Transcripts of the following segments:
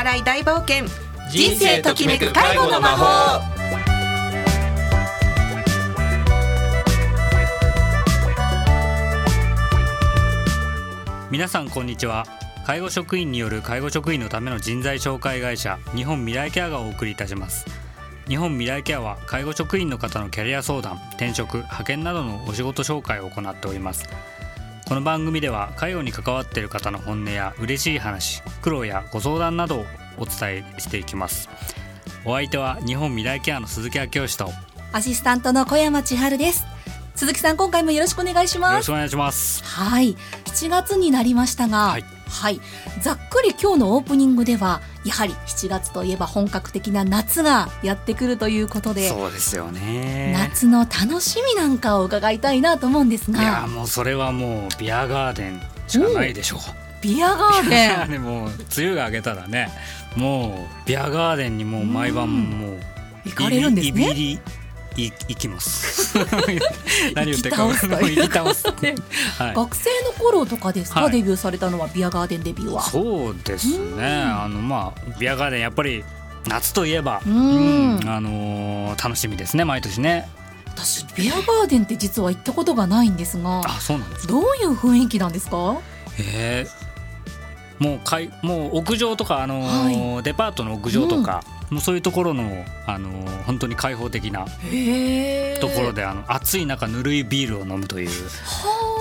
笑い大冒険。人生ときめく介護の魔法。皆さんこんにちは。介護職員による介護職員のための人材紹介会社日本未来ケアがお送りいたします。日本未来ケアは介護職員の方のキャリア相談転職派遣などのお仕事紹介を行っております。この番組では介護に関わっている方の本音や嬉しい話苦労やご相談などをお伝えしていきます。お相手は日本未来ケアの鈴木明義とよアシスタントの小山千春です。鈴木さん今回もよろしくお願いします。ろしくお願いします。はい。7月になりましたが、はいはい、ざっくり今日のオープニングではやはり7月といえば本格的な夏がやってくるということでそうですよね。夏の楽しみなんかを伺いたいなと思うんですいやがもうそれはもうビアガーデンしかないでしょう。ビアガーデン。で もう梅雨が明けたらねもうビアガーデンにもう毎晩もう行かれるんですね。いびりい行きます。何言ってるか行き倒すはい。学生の頃とかですか、はい。デビューされたのはビアガーデンデビューは。そうですね。あのまあビアガーデンやっぱり夏といえばうん。あのー楽しみですね毎年ね。私ビアガーデンって実は行ったことがないんですがあそうなんですか。どういう雰囲気なんですか？えーもうかいもう屋上とかあのーデパートの屋上とか、もうそういうところのあのー本当に開放的なところであの暑い中ぬるいビールを飲むという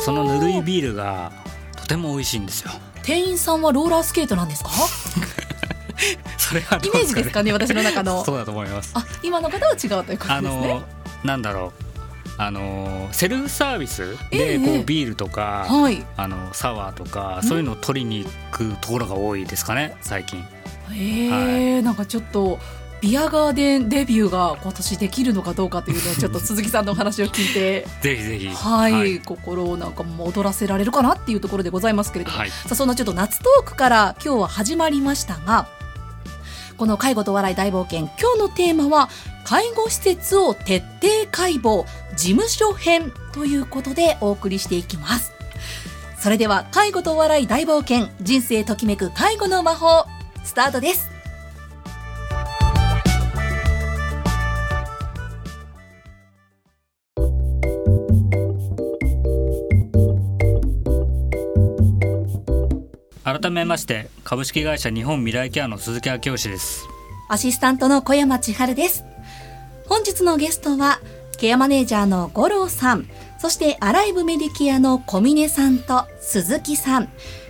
そのぬるいビールがとても美味しいんですよ。店員さんはローラースケートなんですか？それはどイうメージですかね私の中の。そうだと思います。あ今の方は違うということですあねのなんだろう。あのセルフサービスええでこうビールとか、はい。あのサワーとかそういうのを取りに行くところが多いですかね最近。へえ、なんかちょっとビアガーデンデビューが今年できるのかどうかというのをちょっと鈴木さんのお話を聞いて。ぜひぜひ。はい、はい。心をなんかもう踊らせられるかなっていうところでございますけれども、はい。さあそんなちょっと夏トークから今日は始まりましたがこの介護と笑い大冒険今日のテーマは介護施設を徹底解剖事務所編ということでお送りしていきます。それでは介護と笑い大冒険人生ときめく介護の魔法スタートです改めまして株式会社日本未来ケアの鈴木明義です。アシスタントの小山千春です。本日のゲストは、ケアマネージャーの五郎さん、そしてアライブメディケアの小峰さんと鈴木さん、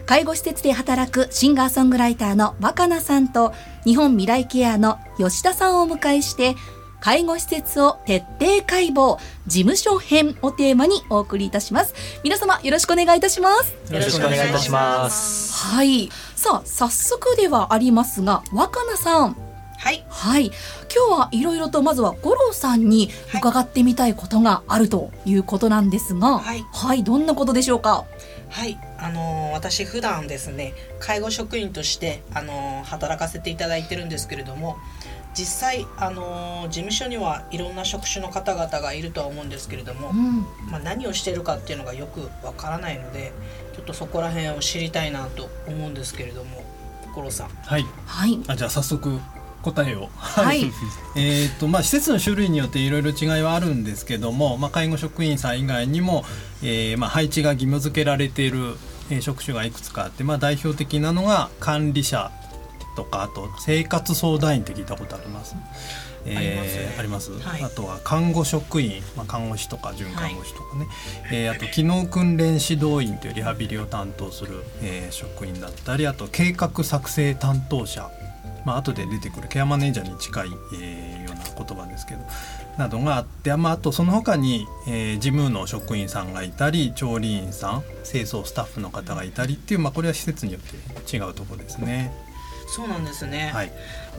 介護施設で働くシンガーソングライターの若菜さんと、日本未来ケアの吉田さんをお迎えして、介護施設を徹底解剖事務所編をテーマにお送りいたします。皆様よろしくお願いいたします。よろしくお願いいたします。はい。さあ、早速ではありますが、若菜さん、はいはい今日はいろいろとまずは五郎さんに伺ってみたいことがあるということなんですがはいどんなことでしょうか？はい、あのー私普段ですね介護職員として、あのー働かせていただいてるんですけれども実際、あのー事務所にはいろんな職種の方々がいるとは思うんですけれども、うん。まあ、何をしてるかっていうのがよくわからないのでちょっとそこら辺を知りたいなと思うんですけれども五郎さん。はい。はい。あじゃあ早速答えを。はい。えっとまあ施設の種類によっていろいろ違いはあるんですけども、まあ介護職員さん以外にも、えーまあ配置が義務付けられている、えー職種がいくつかあって、まあ代表的なのが管理者とかあと生活相談員って聞いたことあります？えーあります、はい。あとは看護職員、まあ、看護師とか准看護師とかね、えーあと機能訓練指導員というリハビリを担当する、えー職員だったりあと計画作成担当者、まあ後で出てくるケアマネージャーに近い、えーような言葉ですけどなどがあって、まあ、あとその他に、えー事務の職員さんがいたり調理員さん清掃スタッフの方がいたりっていう、まあ、これは施設によって違うところですね。そうなんですね、はい、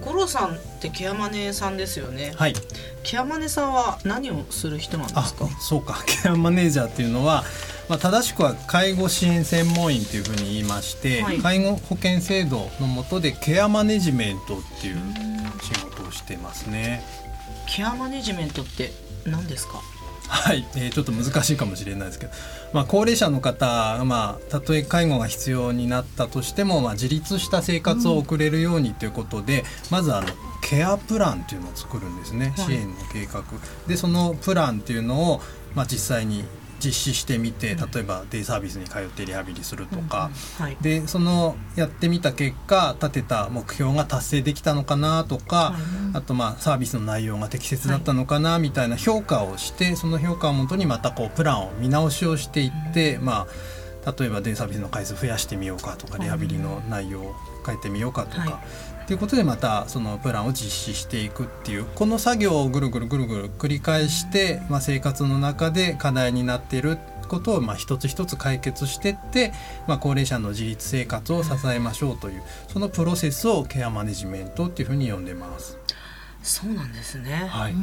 五郎さんってケアマネさんですよね、はい。ケアマネさんは何をする人なんであすか？そうか。ケアマネージャーっていうのは、まあ、正しくは介護支援専門員というふうに言いまして、はい。介護保険制度の下でケアマネジメントっていう仕事をしてますね。ケアマネジメントって何ですか？はい、えー、ちょっと難しいかもしれないですけど、まあ、高齢者の方、まあ、たとえ介護が必要になったとしても、まあ、自立した生活を送れるようにということで、うん、まずあのケアプランっていうのを作るんですね、支援の計画。でそのプランっていうのを、まあ、実際に実施してみて例えばデイサービスに通ってリハビリするとか、うんはい、でそのやってみた結果立てた目標が達成できたのかなとか、はい、あとまあサービスの内容が適切だったのかなみたいな評価をしてその評価をもとにまたこうプランを見直しをしていって、うん、まあ例えばデイサービスの回数増やしてみようかとかリハビリの内容を変えてみようかとか、はい、っていうことでまたそのプランを実施していくっていうこの作業をぐるぐるぐるぐる繰り返して、まあ、生活の中で課題になっていることをまあ一つ一つ解決していって、まあ、高齢者の自立生活を支えましょうというそのプロセスをケアマネジメントっていうふうに呼んでます。そうなんですね、はい、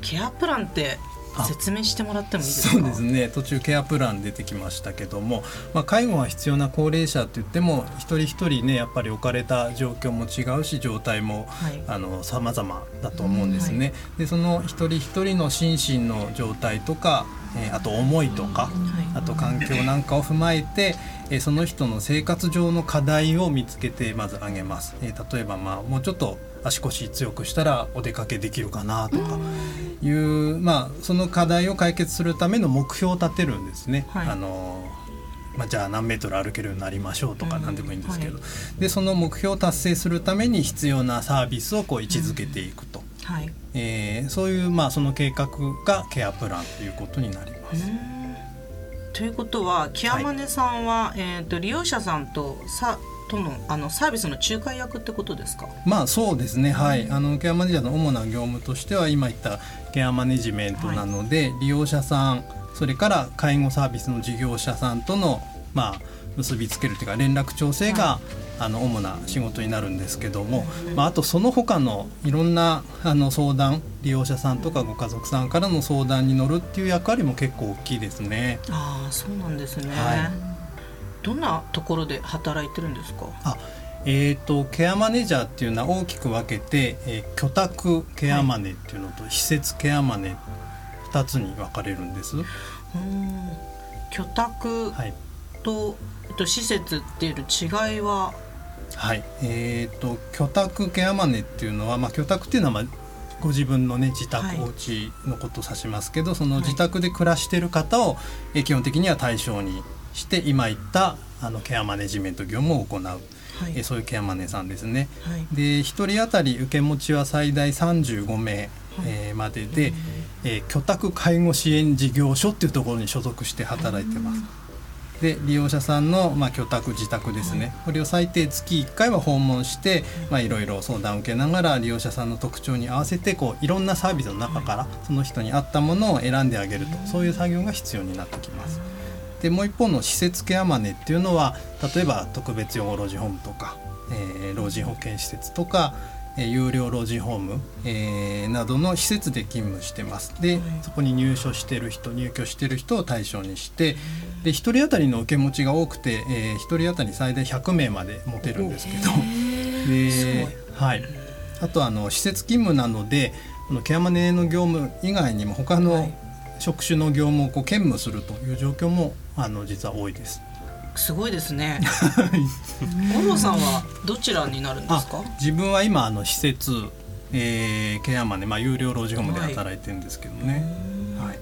ケアプランって説明してもらってもいいですか？そうですね。途中ケアプラン出てきましたけども、まあ、介護が必要な高齢者って言っても一人一人ねやっぱり置かれた状況も違うし状態もさまざまだと思うんですね。はい、でその一人一人の心身の状態とかえー、あと思いとか、あと環境なんかを踏まえて、えー、その人の生活上の課題を見つけてまず挙げます。えー、例えばまあもうちょっと足腰強くしたらお出かけできるかなとかいう、まあ、その課題を解決するための目標を立てるんですね。はい、あのまあ、じゃあ何メートル歩けるようになりましょうとか何でもいいんですけど、はい、でその目標を達成するために必要なサービスをこう位置づけていくと、うんはい、えー、そういう、まあ、その計画がケアプランということになります。ということはケアマネさんは、はい、えーと、利用者さんとさとのあのサービスの仲介役ってことですか？まあそうですね、はい、あのケアマネージャーの主な業務としては今言ったケアマネジメントなので、はい、利用者さんそれから介護サービスの事業者さんとの、まあ、結びつけるというか連絡調整が、はい、あの主な仕事になるんですけども、まあ、あとその他のいろんなあの相談利用者さんとかご家族さんからの相談に乗るっていう役割も結構大きいですね。あそうなんですね、はい、どんなところで働いてるんですか？あえーと、ケアマネージャーっていうのは大きく分けて、えー、居宅ケアマネっていうのと、はい、施設ケアマネ2つに分かれるんです。うん。居宅と、はい、えっと、施設っていう違いは？はい。えーと、居宅ケアマネっていうのは、まあ、居宅っていうのは、まあ、ご自分のね自宅、はい、お家のことを指しますけどその自宅で暮らしてる方を、はい、基本的には対象にして今言ったあのケアマネジメント業務を行う、はい、えそういうケアマネさんですね。はい、で1人当たり受け持ちは最大35名、はい、えー、までで、えー、居宅介護支援事業所っていうところに所属して働いてます。で利用者さんの、まあ、居宅自宅ですね、これを最低月1回は訪問していろいろ相談を受けながら利用者さんの特徴に合わせてこういろんなサービスの中からその人に合ったものを選んであげるとそういう作業が必要になってきます。でもう一方の施設ケアマネっていうのは例えば特別養護老人ホームとか、えー、老人保健施設とかえ有料老人ホーム、えー、などの施設で勤務してます。で、そこに入所してる人入居してる人を対象にしてで1人当たりの受け持ちが多くて、えー、1人当たり最大100名まで持てるんですけど。で、はい、あとあの施設勤務なのでケアマネの業務以外にも他の職種の業務をこう兼務するという状況もあの実は多いです。すごいですね。五郎さんはどちらになるんですか？自分は今あの施設、えー、ケアマネまあ有料老人ホームで働いてるんですけどね。はい。はい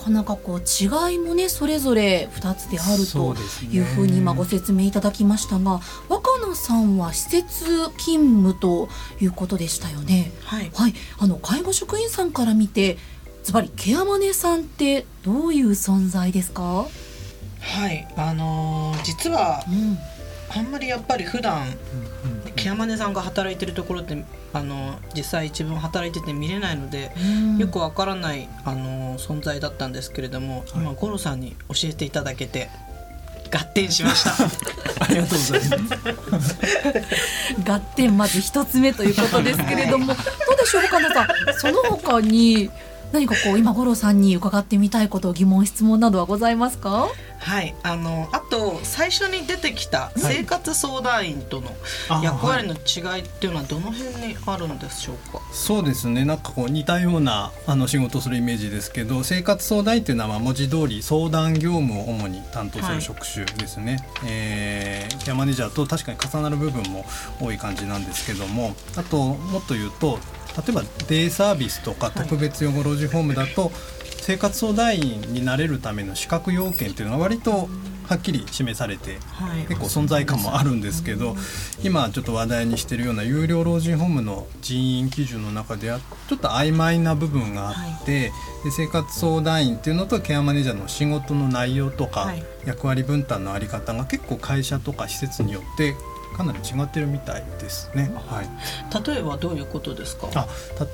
なかなかこう違いもねそれぞれ2つであるというふうに今ご説明いただきましたが、若菜さんは施設勤務ということでしたよね。はい、はい、あの介護職員さんから見てズバリケアマネさんってどういう存在ですか？はい。あのー、実は、うん、あんまりやっぱり普段、うん、ケアマネさんが働いてるところってあの実際自分働いてて見れないので、うん、よくわからないあの存在だったんですけれども、はい、今五郎さんに教えていただけて合点しました。ありがとうございます。合点まず一つ目ということですけれども、どうでしょう岡田さん。その他に何かこう今五郎さんに伺ってみたいこと疑問質問などはございますか？はい、あのあと最初に出てきた生活相談員との役割の違いっていうのはどの辺にあるのでしょうか？そうですね。なんかこう似たようなあの仕事をするイメージですけど生活相談員っていうのはまあ文字通り相談業務を主に担当する職種ですね、はい、えー、ケアマネージャーと確かに重なる部分も多い感じなんですけどもあともっと言うと例えばデイサービスとか特別養護老人ホームだと、はい生活相談員になれるための資格要件っていうのは割とはっきり示されて、結構存在感もあるんですけど今ちょっと話題にしてるような有料老人ホームの人員基準の中ではちょっと曖昧な部分があって、で生活相談員っていうのとケアマネージャーの仕事の内容とか、役割分担の在り方が結構会社とか施設によってかなり違ってるみたいですね。はい。例えばどういうことですか？あ、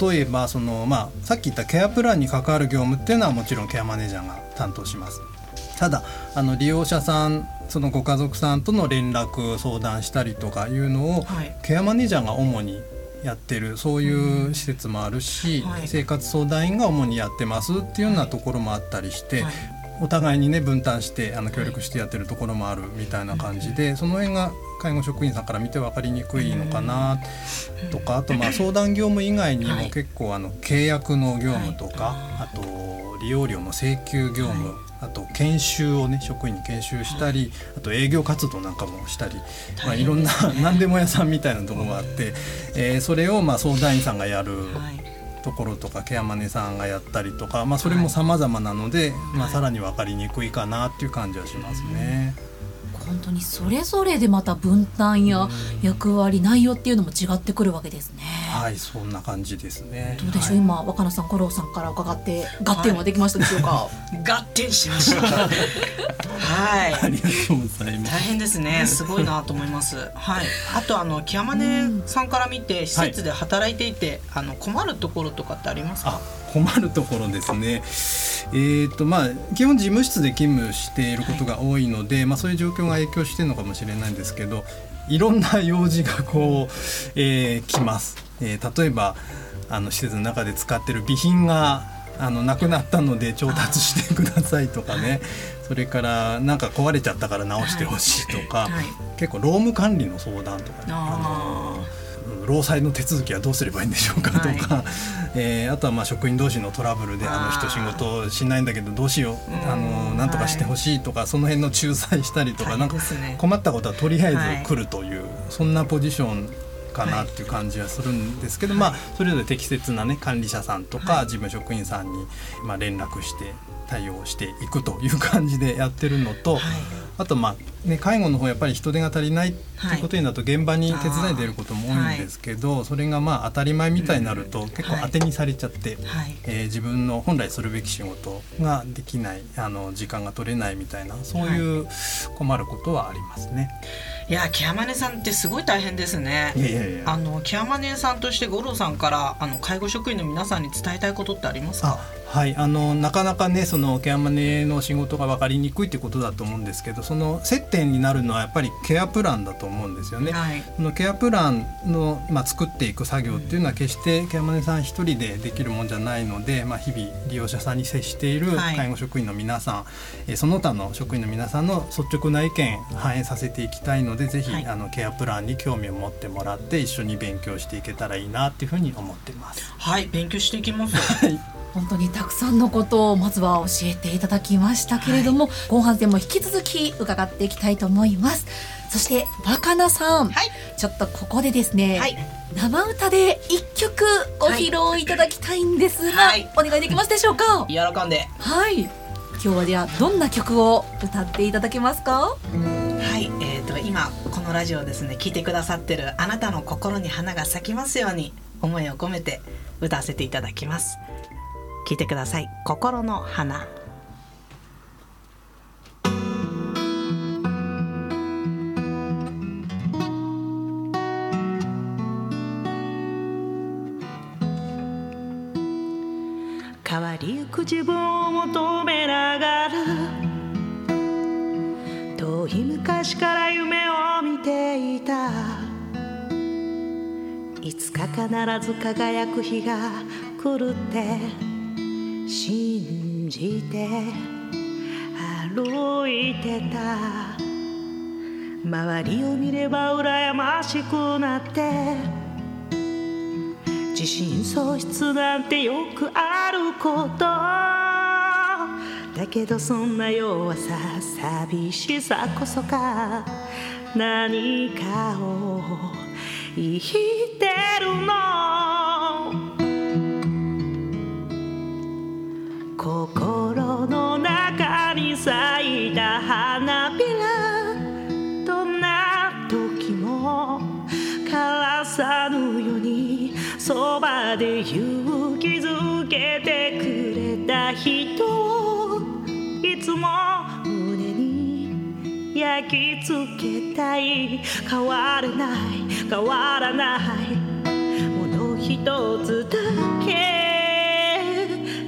例えばそのまあさっき言ったケアプランに関わる業務っていうのはもちろんケアマネージャーが担当します。ただあの利用者さんそのご家族さんとの連絡相談したりとかいうのを、はい、ケアマネージャーが主にやってるそういう施設もあるし、はい、生活相談員が主にやってますっていうようなところもあったりして、はい、お互いにね分担してあの協力してやってるところもあるみたいな感じで、その辺が介護職員さんから見て分かりにくいのかなとかあとまあ相談業務以外にも結構あの契約の業務とかあと利用料の請求業務あと研修をね職員に研修したりあと営業活動なんかもしたり、まあ、いろんな何でも屋さんみたいなところがあって、えー、それをまあ相談員さんがやる。ところとかケアマネさんがやったりとか、まあ、それも様々なので、まあ、さらに分かりにくいかなっていう感じはしますね。本当にそれぞれでまた分担や役割、内容っていうのも違ってくるわけですね。はいそんな感じですね。どうでしょう、はい、今若菜さん五郎さんから伺って合点はできましたでしょうか？はい、合点しました。はい。ありがとうございます。大変ですね。すごいなと思います。はい。あとあのキヤマネさんから見て施設で働いていて、はい、あの困るところとかってありますか？困るところですね。えーとまあ、基本事務室で勤務していることが多いので、はい、まあ、そういう状況が影響してるのかもしれないんですけどいろんな用事がこう、えー、来ます。えー、例えばあの施設の中で使ってる備品があのなくなったので調達してくださいとかね。それからなんか壊れちゃったから直してほしいとか、はいはい、結構労務管理の相談とか、ね、あの労災の手続きはどうすればいいんでしょうかとか、はい、えー、あとはまあ職員同士のトラブルであの人仕事しないんだけどどうしようあのなんとかしてほしいとか、はい、その辺の仲裁したりとか、なんか困ったことはとりあえず来るという、はい、そんなポジションかなっていう感じはするんですけど、まあそれぞれ適切なね管理者さんとか事務職員さんにまあ連絡して対応していくという感じでやってるのと、あとまあね介護の方やっぱり人手が足りないってい。うことになると現場に手伝い出ることも多いんですけど、それがまあ当たり前みたいになると結構当てにされちゃって、え自分の本来するべき仕事ができないあの時間が取れないみたいなそういう困ることはありますね。いやケアマネさんってすごい大変ですね。いやいやいや。あのケアマネさんとして五郎さんからあの介護職員の皆さんに伝えたいことってありますか？はいあのなかなかねそのケアマネの仕事が分かりにくいってことだと思うんですけどその接点になるのはやっぱりケアプランだと思うんですよね。はい、そのケアプランの、まあ、作っていく作業っていうのは決してケアマネさん一人でできるもんじゃないので、まあ、日々利用者さんに接している介護職員の皆さん、はい、えその他の職員の皆さんの率直な意見反映させていきたいのでぜひ、はい、あのケアプランに興味を持ってもらって一緒に勉強していけたらいいなっていうふうに思ってます。はい勉強していきます本当にたくさんのことをまずは教えていただきましたけれども、はい、後半戦も引き続き伺っていきたいと思います。そして若菜さん、はい、ちょっとここでですね、はい、生歌で一曲ご披露いただきたいんですが、お願いできますでしょうか？喜んで。はい。今日はではどんな曲を歌っていただけますか？はい、えーと、と今このラジオですね聞いてくださってるあなたの心に花が咲きますように思いを込めて歌わせていただきます聞いてください。心の花。変わりゆく自分を求めながら遠い昔から夢を見ていた。いつか必ず輝く日が来るって。信じて歩いてた。周りを見れば羨ましくなって自信喪失なんてよくあること。だけどそんな弱さ寂しさこそか何かを言ってるの。焼き付けたい。変われない。変わらない。もの一つだけ。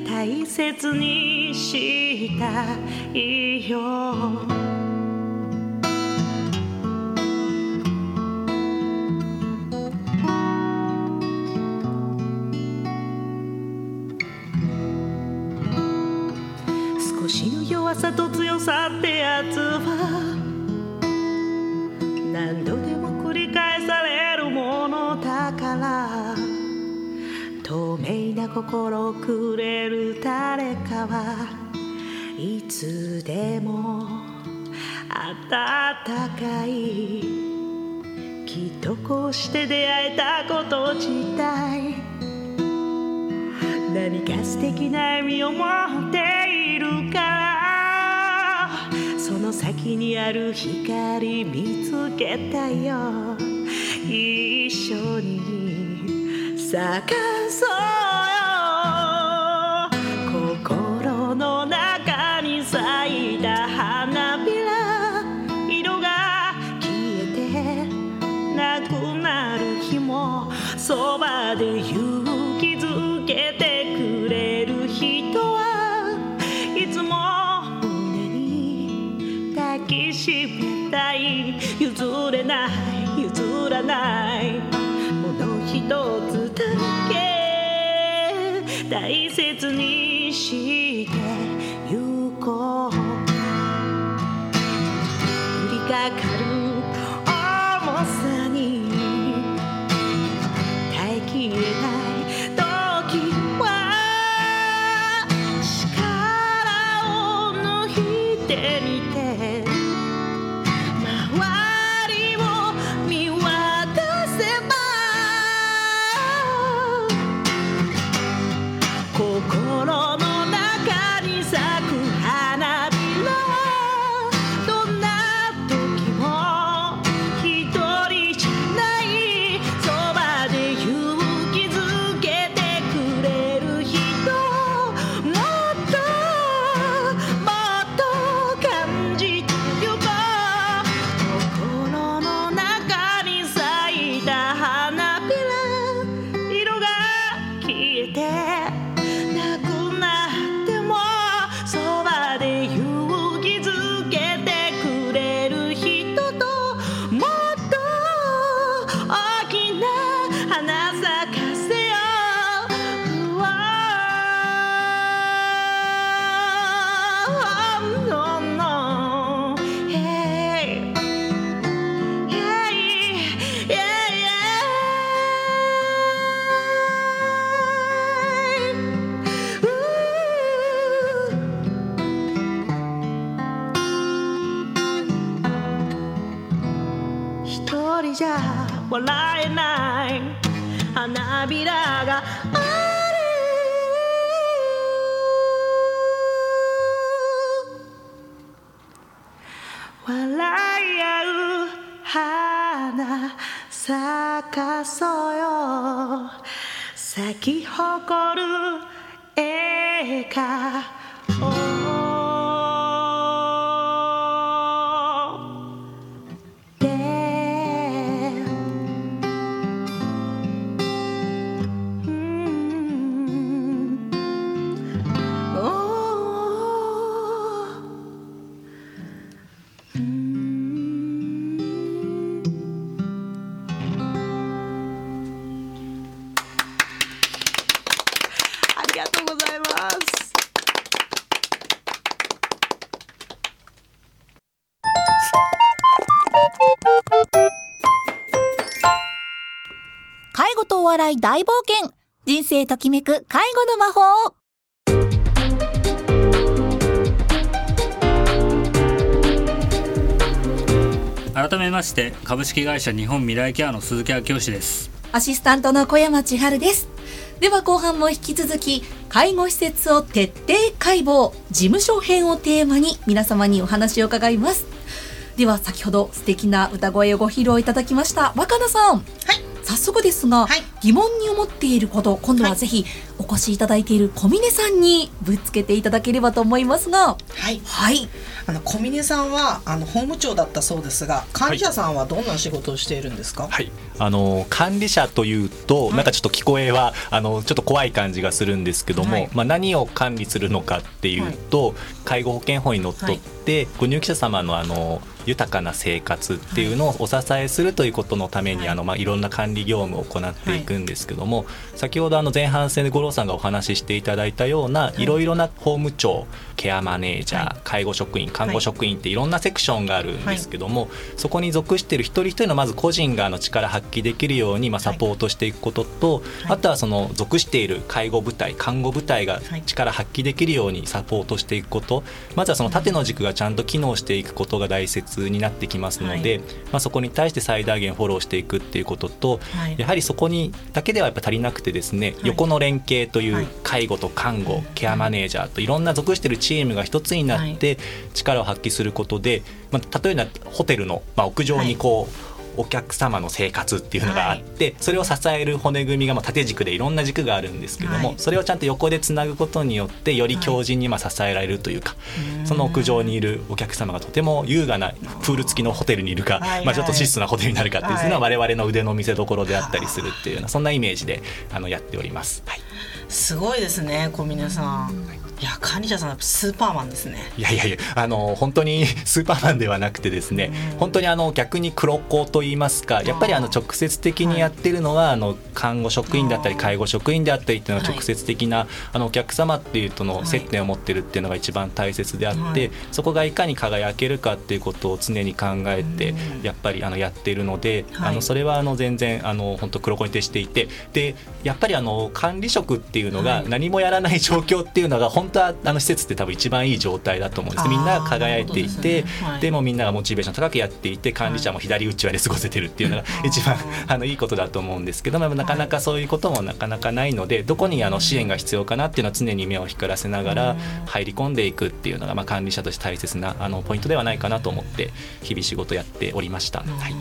大切にしたいよ。少しの弱さと強さってやつはな心をくれる誰かはいつでも温かいきっとこうして出会えたこと自体何か素敵な意味を持っているからその先にある光見つけたよ。一緒に咲かそう。笑顔笑い大冒険。人生ときめく介護の魔法改めまして株式会社日本未来ケアの鈴木明義です。アシスタントの小山千春です。では後半も引き続き介護施設を徹底解剖。事務所編をテーマに皆様にお話を伺います。では先ほど素敵な歌声をご披露いただきました若菜さん。はい早速ですが、はい。疑問に思っていること今度ははいぜひお越しいただいている小峰さんにぶつけていただければと思いますが。はい。はい。あの小峰さんはあの法務長だったそうですが管理者さんはどんな仕事をしているんですか、はい、あの管理者というと、はい。なんかちょっと聞こえはあのちょっと怖い感じがするんですけども、はい。まあ、何を管理するのかっていうと、介護保険法にのっとって、ご入居者様のあの豊かな生活っていうのをお支えするということのために、はい。い、あのまあいろんな管理業務を行っていくんですけども、先ほどあの前半戦で五郎さんがお話ししていただいたような、い、ろいろな法務長ケアマネージャー、はい。介護職員看護職員っていろんなセクションがあるんですけども、そこに属している一人一人のまず個人があの力発揮できるようにまあサポートしていくことと、はい。あとはその属している介護部隊看護部隊がはい。力発揮できるようにサポートしていくこと。まずはその縦の軸がちゃんと機能していくことが大切になってきますので、はい。まあ、そこに対して最大限フォローしていくっていうことと、はい。やはりそこにだけではやっぱ足りなくてですね、はい。横の連携といはい。う介護と看護、ケアマネージャーといろんな属しているチームが一つになって力を発揮することで、まあ、例えばホテルの、まあ、屋上にこう、お客様の生活っていうのがあって、それを支える骨組みがまあ縦軸でいろんな軸があるんですけども、はい。それをちゃんと横でつなぐことによってより強靭にまあ支えられるというか、その屋上にいるお客様がとても優雅なプール付きのホテルにいるか、はい。まあ、ちょっと質素なホテルになるかっていうのははい。我々の腕の見せ所であったりするっていうようなそんなイメージであのやっております。はい。すごいですね小峰さんいや管理者さんスーパーマンですね。いやいやいやあの本当に スーパーマンではなくてですね本当にあの逆に黒子と言いますかやっぱりあの直接的にやってるのはあの看護職員だったり介護職員であったりっていうのははい。直接的なあのお客様っていうとはいの接点を持ってるっていうのが一番大切であっはい。てそこがいかに輝けるかっていうことを常に考えてやっぱりあのやっているのではい。あのそれはあの全然あの本当黒子に徹していてでやっぱりあの管理職っていうのがはい。何もやらない状況っていうのが本当はあの施設って多分一番いい状態だと思うんです。みんなが輝いていてですね。はい。でもみんながモチベーション高くやっていて管理者も左打ち輪で過ごせてるっていうのが一番あのいいことだと思うんですけどもなかなかそういうこともなかなかないのでどこにあの支援が必要かなっていうのは常に目を光らせながら入り込んでいくっていうのがまあ管理者として大切なあのポイントではないかなと思って日々仕事やっておりました。はい。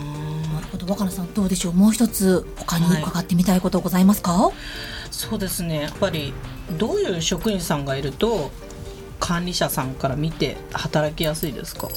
なるほど。若菜さんどうでしょう？もう一つ他に伺ってみたいことございますか、そうですね。やっぱりどういう職員さんがいると管理者さんから見て働きやすいですか？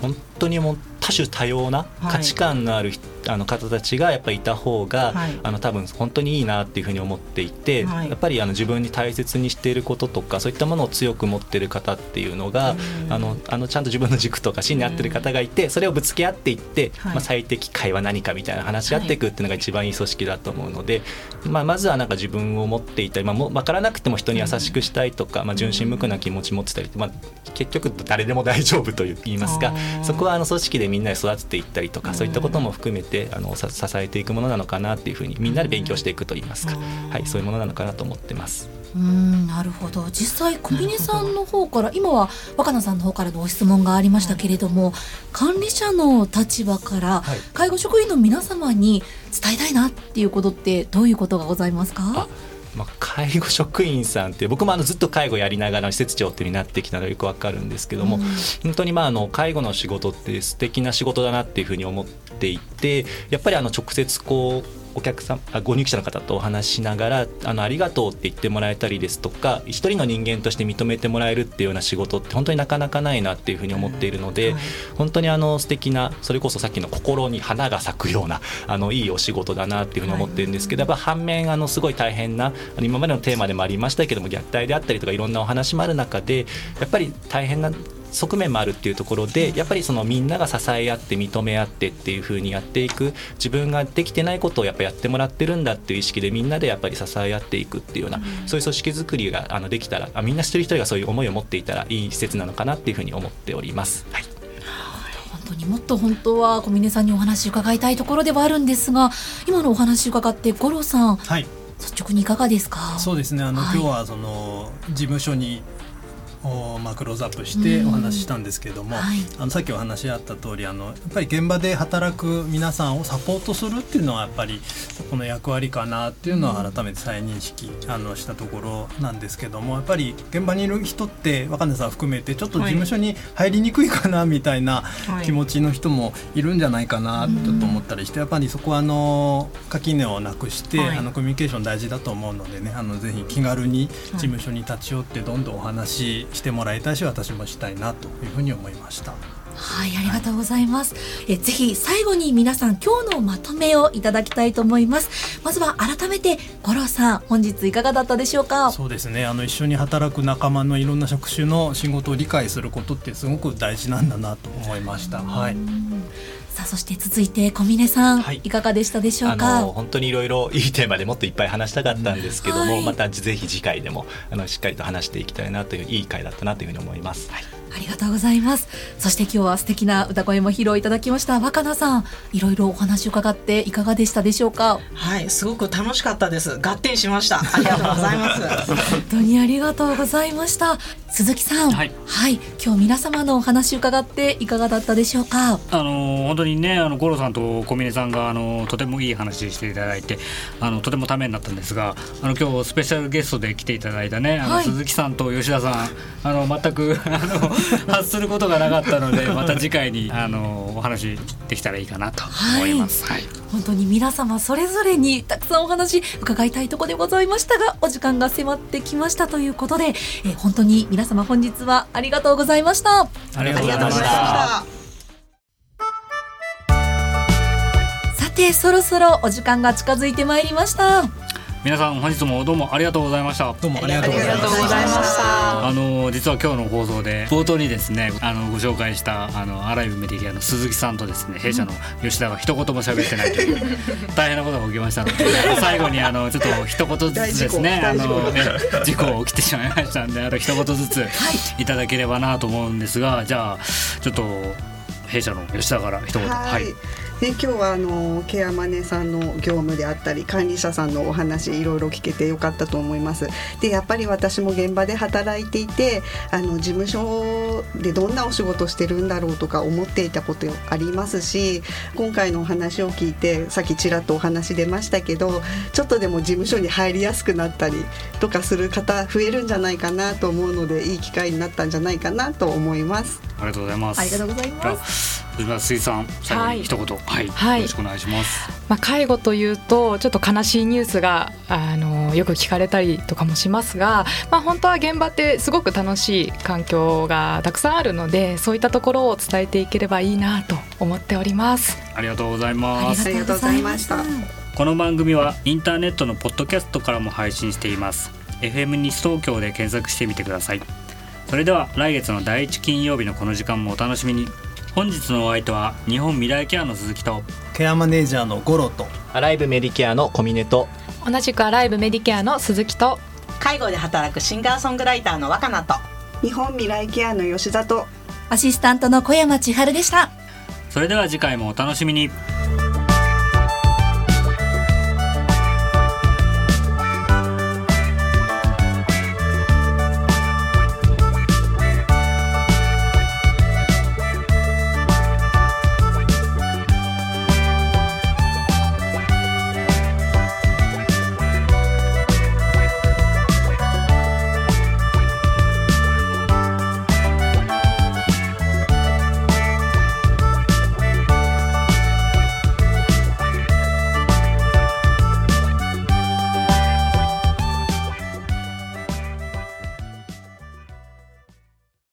本当にもう多種多様な価値観のある、あの方たちがやっぱりいた方が、はい。あの多分本当にいいなっていうふうに思っていて、はい。やっぱりあの自分に大切にしていることとかそういったものを強く持っている方っていうのが、うん。あのあのちゃんと自分の軸とか芯に合ってる方がいて、それをぶつけ合っていって、はい。まあ、最適解は何かみたいな話し合っていくっていうのが一番いい組織だと思うので、まあ、まずはなんか自分を持っていたり、まあ、もう分からなくても人に優しくしたいとか、まあ、純真無垢な気持ち持ってたりまあ、結局誰でも大丈夫と言いますかそこはあの組織でみんなで育てていったりとかそういったことも含めてあのさ支えていくものなのかなっていうふうにみんなで勉強していくといいますか、はい、そういうものなのかなと思ってます。うーんなるほど。実際小峰さんの方から今は若菜さんの方からのご質問がありましたけれども、管理者の立場からはい。介護職員の皆様に伝えたいなっていうことってどういうことがございますか？あまあ、介護職員さんって僕もあのずっと介護やりながら施設長っていう風になってきたのがよくわかるんですけども、本当にまああの介護の仕事って素敵な仕事だなっていうふうに思っていてやっぱりあの直接こうお客さんあご入居者の方とお話ししながらあのありがとうって言ってもらえたりですとか一人の人間として認めてもらえるっていうような仕事って本当になかなかないなっていうふうに思っているので、はい。本当にあの素敵なそれこそさっきの心に花が咲くようなあのいいお仕事だなっていうふうに思ってるんですけど、やっぱ反面あのすごい大変な今までのテーマでもありましたけども虐待であったりとかいろんなお話もある中でやっぱり大変な側面もあるっていうところでやっぱりそのみんなが支え合って認め合ってっていう風にやっていく。自分ができてないことをやっぱやってもらってるんだっていう意識でみんなでやっぱり支え合っていくっていうような、そういう組織づくりがあのできたらあみんな一人一人がそういう思いを持っていたらいい施設なのかなっていう風に思っております。はい。本当にもっと本当は小峰さんにお話伺いたいところではあるんですが今のお話伺って五郎さんはい。率直にいかがですか？そうですね。あの、はい。今日はその事務所におまあ、クローズアップしてお話ししたんですけれども、はい。あのさっきお話しあった通りあのやっぱり現場で働く皆さんをサポートするっていうのはやっぱりこの役割かなっていうのは改めて再認識あのしたところなんですけどもやっぱり現場にいる人って若根さん含めてちょっと事務所に入りにくいかなみたいなはい。気持ちの人もいるんじゃないかなちょっと思ったりしてやっぱりそこはあの垣根をなくして、はい。あのコミュニケーション大事だと思うのでねあのぜひ気軽に事務所に立ち寄ってどんどんお話ししてもらいたいし私もしたいなというふうに思いました。はい、ありがとうございます。えぜひ最後に皆さん今日のまとめをいただきたいと思います。まずは改めて五郎さん、本日いかがだったでしょうか？そうですねあの一緒に働く仲間のいろんな職種の仕事を理解することってすごく大事なんだなと思いました。はいさあそして続いて小峰さん、はいい、かがでしたでしょあうか？の本当にいろいろいいテーマでもっといっぱい話したかったんですけども、はいまたぜひ次回でもあのしっかりと話していきたいなといういい回だったなというふうに思います。はいありがとうございます。そして今日は素敵な歌声も披露いただきました若菜さん、いろいろお話を伺っていかがでしたでしょうか？はいすごく楽しかったです合点しましたありがとうございます本当にありがとうございました。鈴木さん、はい今日皆様のお話を伺っていかがだったでしょうか？あの本当にねあの五郎さんと小峰さんがあのとてもいい話していただいてあのとてもためになったんですがあの今日スペシャルゲストで来ていただいたねあの、はい鈴木さんと吉田さんあの全くあの 発することがなかったので また次回にあのお話できたらいいかなと思います。はい本当に皆様それぞれにたくさんお話伺いたいところでございましたがお時間が迫ってきましたということで、えー本当に皆様本日はありがとうございましたありがとうございましたま。したさてそろそろお時間が近づいてまいりました皆さん本日もどうもありがとうございました。どうもありがとうございました。あの実は今日の放送で冒頭にですねあのご紹介したあのアライブメディアの鈴木さんとですね弊社の吉田が一言も喋ってないという 大変なことが起きましたので最後にあのちょっと一言ずつですねあのね事故起きてしまいましたんであと一言ずつい。ただければなと思うんですがじゃあちょっと弊社の吉田から一言。はい、で今日はあのケアマネさんの業務であったり管理者さんのお話いろいろ聞けてよかったと思います。でやっぱり私も現場で働いていてあの事務所でどんなお仕事してるんだろうとか思っていたことありますし今回のお話を聞いてさっきちらっとお話出ましたけどちょっとでも事務所に入りやすくなったりとかする方増えるんじゃないかなと思うのでいい機会になったんじゃないかなと思います。ありがとうございます。ありがとうございますすそれでは水さん最後に一言。はい、はい。よろしくお願いします。まあ、介護というとちょっと悲しいニュースがあのよく聞かれたりとかもしますが、まあ、本当は現場ってすごく楽しい環境がたくさんあるのでそういったところを伝えていければいいなと思っております。ありがとうございます。ありがとうございました。この番組はインターネットのポッドキャストからも配信しています。FM 西東京で検索してみてください。それでは来月の第一金曜日のこの時間もお楽しみに本日のお相手は日本未来ケアの鈴木とケアマネージャーのゴロとアライブメディケアの小峰と同じくアライブメディケアの鈴木と介護で働くシンガーソングライターの若菜と日本未来ケアの吉田とアシスタントの小山千春でした。それでは次回もお楽しみに